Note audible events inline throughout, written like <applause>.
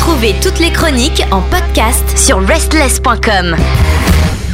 Retrouvez toutes les chroniques en podcast sur restless.com.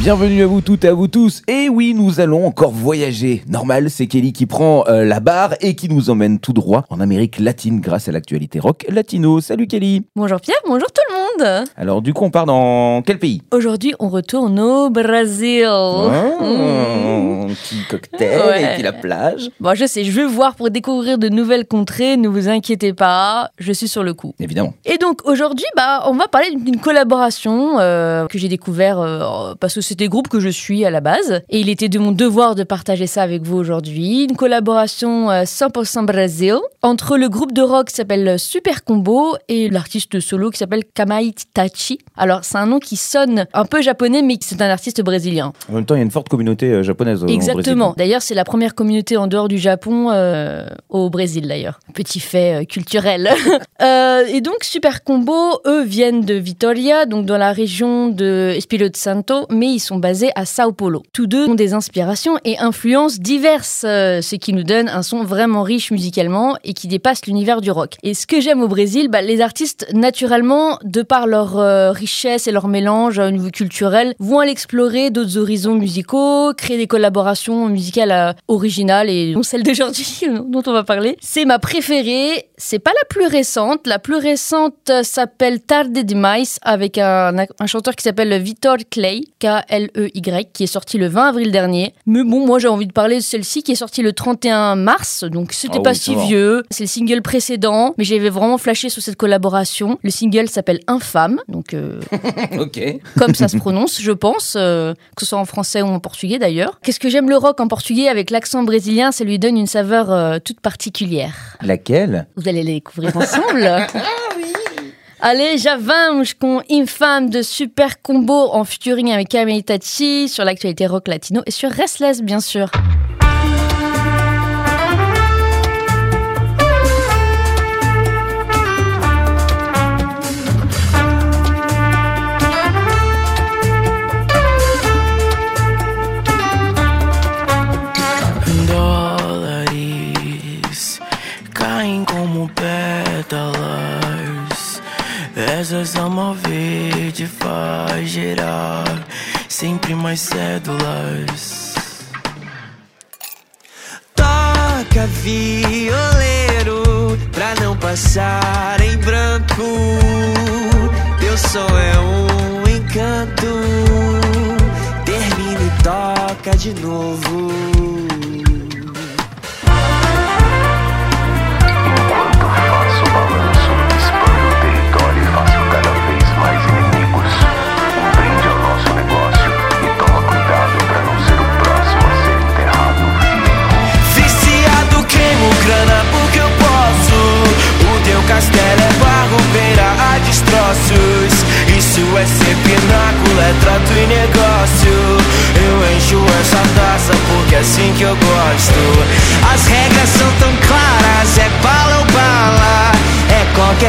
Bienvenue à vous toutes et à vous tous. Et oui, nous allons encore voyager. Normal, c'est Kelly qui prend euh, la barre et qui nous emmène tout droit en Amérique latine grâce à l'actualité rock latino. Salut Kelly. Bonjour Pierre, bonjour tout le monde. Alors du coup, on part dans quel pays? Aujourd'hui, on retourne au Brésil. Oh, Mmh. Petit cocktail Ouais. et puis la plage. Bon, je sais, je vais voir pour découvrir de nouvelles contrées, ne vous inquiétez pas, je suis sur le coup. Évidemment. Et donc aujourd'hui, bah, on va parler d'une collaboration euh, que j'ai découvert euh, parce que c'est des groupes que je suis à la base et il était de mon devoir de partager ça avec vous aujourd'hui. Une collaboration euh, 100% Brésil entre le groupe de rock qui s'appelle Super Combo et l'artiste solo qui s'appelle Kamai Tachi. Alors c'est un nom qui sonne un peu japonais mais c'est un artiste brésilien. En même temps, il y a une forte communauté euh, japonaise au Exactement. D'ailleurs, c'est la première communauté en dehors du Japon euh, au Brésil, d'ailleurs. Petit fait euh, culturel. <laughs> Euh, et donc, Super Combo, eux viennent de Vitoria, donc dans la région de Espírito Santo, mais ils sont basés à Sao Paulo. Tous deux ont des inspirations et influences diverses, euh, ce qui nous donne un son vraiment riche musicalement et qui dépasse l'univers du rock. Et ce que j'aime au Brésil, bah, les artistes, naturellement, de par leur euh, richesse et leur mélange au niveau culturel, vont aller explorer d'autres horizons musicaux, créer des collaborations musicales euh, originales et dont celle d'aujourd'hui <laughs> dont on va parler. C'est ma préférée, c'est pas la plus récente. La plus récente euh, s'appelle Tarde Demais avec un, un chanteur qui s'appelle Vitor Clay, K-L-E-Y, qui est sorti le 20 avril dernier. Mais bon, moi j'ai envie de parler de celle-ci qui est sortie le 31 mars, donc c'était Ah pas oui, si vieux. C'est le single précédent, mais j'avais vraiment flashé sur cette collaboration. Le single s'appelle Infâme, donc euh, <laughs> ok. comme ça se prononce, je pense, euh, que ce soit en français ou en portugais d'ailleurs. Qu'est-ce que j'aime le rock en portugais avec l'accent brésilien, ça lui donne une saveur euh, toute particulière. Laquelle? Vous allez les découvrir ensemble. <laughs> Allez, já vamos com Infâme de Super Combo en featuring avec Kamei Tachi sur l'actualité rock latino et sur Restless bien sûr. Sempre mais cédulas. Toca violeiro pra não passar em branco. Teu som é um encanto. Termina e toca de novo.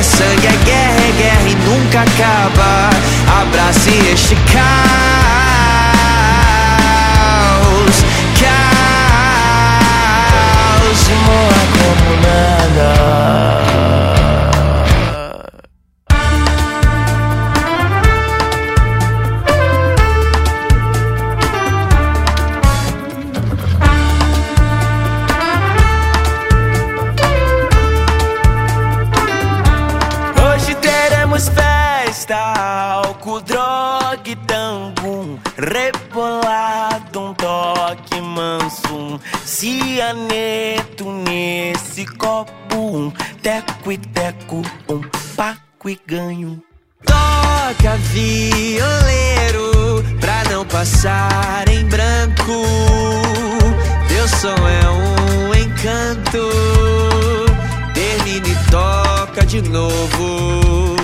Sangue, é guerra, é guerra e nunca acaba. Abrace este caos. Um Cianeto nesse copo Um. Teco e teco, um. Paco e ganho. Toca violeiro pra não passar em branco. Teu som é um encanto. Termina e toca de novo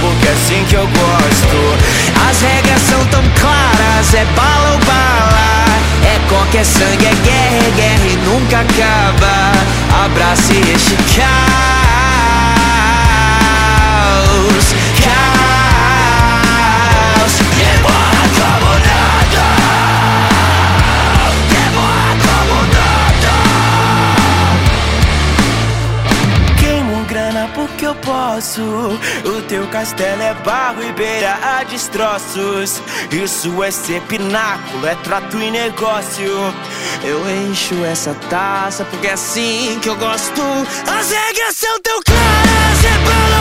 porque assim que eu gosto. As regras são tão claras, é bala ou bala. É qualquer sangue, é guerra, é guerra e nunca acaba. Abrace este caos, caos. Demora como nada, demora como nada. Queimo grana porque eu posso. Teu castelo é barro e beira a destroços. Isso é ser pináculo, é trato e negócio. Eu encho essa taça porque é assim que eu gosto. As regras são tão claras, é bala.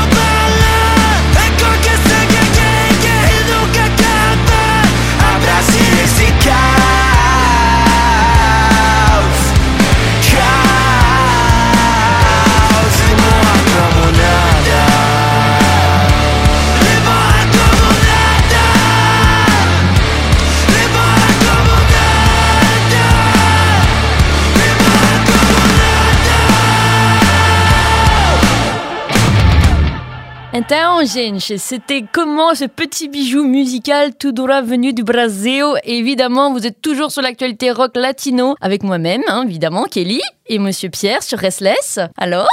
Então, gente, c'était comment ce petit bijou musical tout droit venu du Brésil. Évidemment, vous êtes toujours sur l'actualité rock latino avec moi-même, hein, évidemment, Kelly et Monsieur Pierre sur Restless. Alors?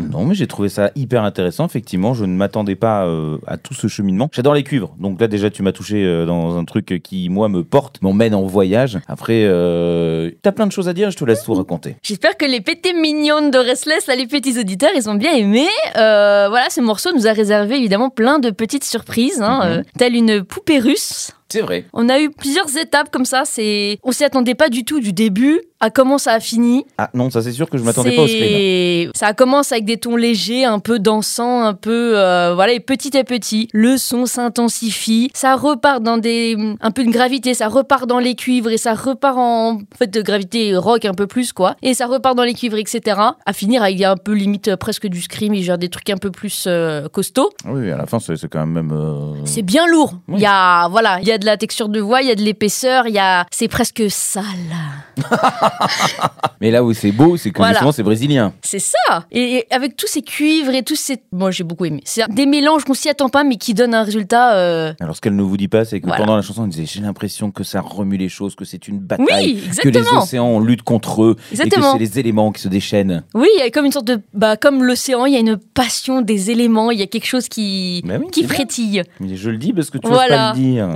Non, mais j'ai trouvé ça hyper intéressant. Effectivement, je ne m'attendais pas euh, à tout ce cheminement. J'adore les cuivres. Donc là, déjà, tu m'as touché euh, dans un truc qui, moi, me porte, m'emmène en voyage. Après, euh, t'as plein de choses à dire. Je te laisse tout raconter. J'espère que les pétés mignonnes de Restless, là, les petits auditeurs, ils ont bien aimé. Voilà, ce morceau nous a réservé évidemment plein de petites surprises, hein, Mhm. telle une poupée russe. C'est vrai. On a eu plusieurs étapes comme ça. C'est, on s'y attendait pas du tout du début à comment ça a fini. Ah non, ça c'est sûr que je m'attendais pas au scream. C'est- Ça commence avec des tons légers, un peu dansants, un peu euh, voilà, et petit à petit, le son s'intensifie. Ça repart dans des un peu de gravité, ça repart dans les cuivres et ça repart en, en fait de gravité rock un peu plus quoi. Et ça repart dans les cuivres etc. À finir avec un peu limite euh, presque du scream, et genre des trucs un peu plus euh, costauds. Oui, à la fin, c'est c'est quand même. euh, C'est bien lourd. Il Oui. y a voilà, il y a de la texture de voix, il y a de l'épaisseur, il y a c'est presque sale. <laughs> Mais là où c'est beau, c'est que Voilà. justement, c'est brésilien. C'est ça. Et avec tous ces cuivres et tous ces moi j'ai beaucoup aimé. C'est des mélanges qu'on s'y attend pas mais qui donnent un résultat euh, Alors, ce qu'elle ne vous dit pas, c'est que Voilà. pendant la chanson, elle disait J'ai l'impression que ça remue les choses, que c'est une bataille, Oui, que les exactement. océans on lutte contre eux, et que Exactement. c'est les éléments qui se déchaînent. Oui, il y a comme une sorte de bah comme l'océan, il y a une passion des éléments, il y a quelque chose qui Bah oui, qui bien. frétille. Mais je le dis parce que tu Voilà. n'oses pas le dire.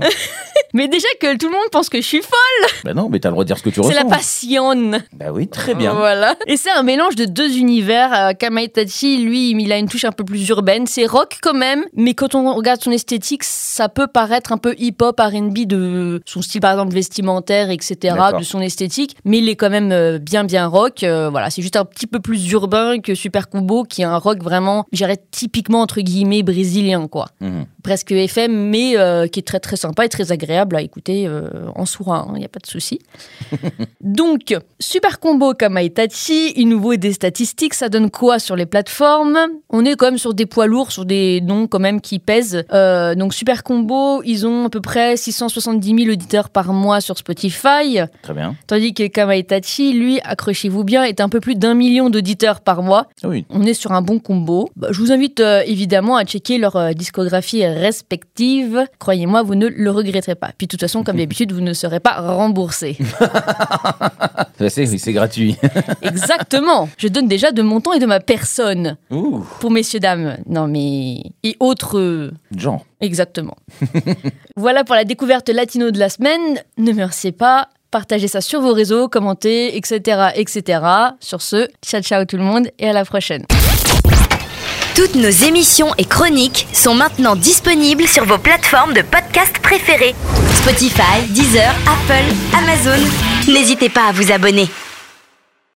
Mais déjà que tout le monde pense que je suis folle, bah non, mais t'as le droit de dire ce que tu c'est ressens. la passion. Bah oui, très bien. Voilà. Et c'est un mélange de deux univers. Euh, Kamaitachi, lui, il a une touche un peu plus urbaine. C'est rock quand même, mais quand on regarde son esthétique, ça peut paraître un peu hip-hop, R&B de son style, par exemple, vestimentaire, etc., de son esthétique. Mais il est quand même euh, bien, bien rock. Euh, voilà, c'est juste un petit peu plus urbain que Super Combo, qui est un rock vraiment, j'irais typiquement, entre guillemets, brésilien, quoi. Mhm. Presque FM, mais euh, qui est très, très sympa et très agréable à écouter euh, en sourd, il n'y a pas de souci. <laughs> Donc, super combo comme Aitachi, il nous vaut des statistiques, ça donne quoi sur les plateformes? On est quand même sur des poids lourds, sur des noms quand même qui pèsent. Euh, donc, super combo, ils ont à peu près 670 000 auditeurs par mois sur Spotify, Très bien. tandis que Kamaitachi, lui, accrochez-vous bien, est un peu plus d'un million d'auditeurs par mois. Oui. On est sur un bon combo. Bah, je vous invite évidemment à checker leur discographie respective. Croyez-moi, vous ne le regretterez pas. Puis de toute façon, comme <laughs> d'habitude, vous ne serez pas remboursé. <laughs> C'est gratuit. <laughs> Exactement. Je donne déjà de mon temps et de ma personne Ouh, pour messieurs dames. Non mais et autres. genre. Exactement. voilà pour la découverte latino de la semaine. Ne me remerciez pas. Partagez ça sur vos réseaux, commentez, etc., etc. Sur ce, ciao ciao tout le monde et à la prochaine. Toutes nos émissions et chroniques sont maintenant disponibles sur vos plateformes de podcast préférées. Spotify, Deezer, Apple, Amazon. N'hésitez pas à vous abonner.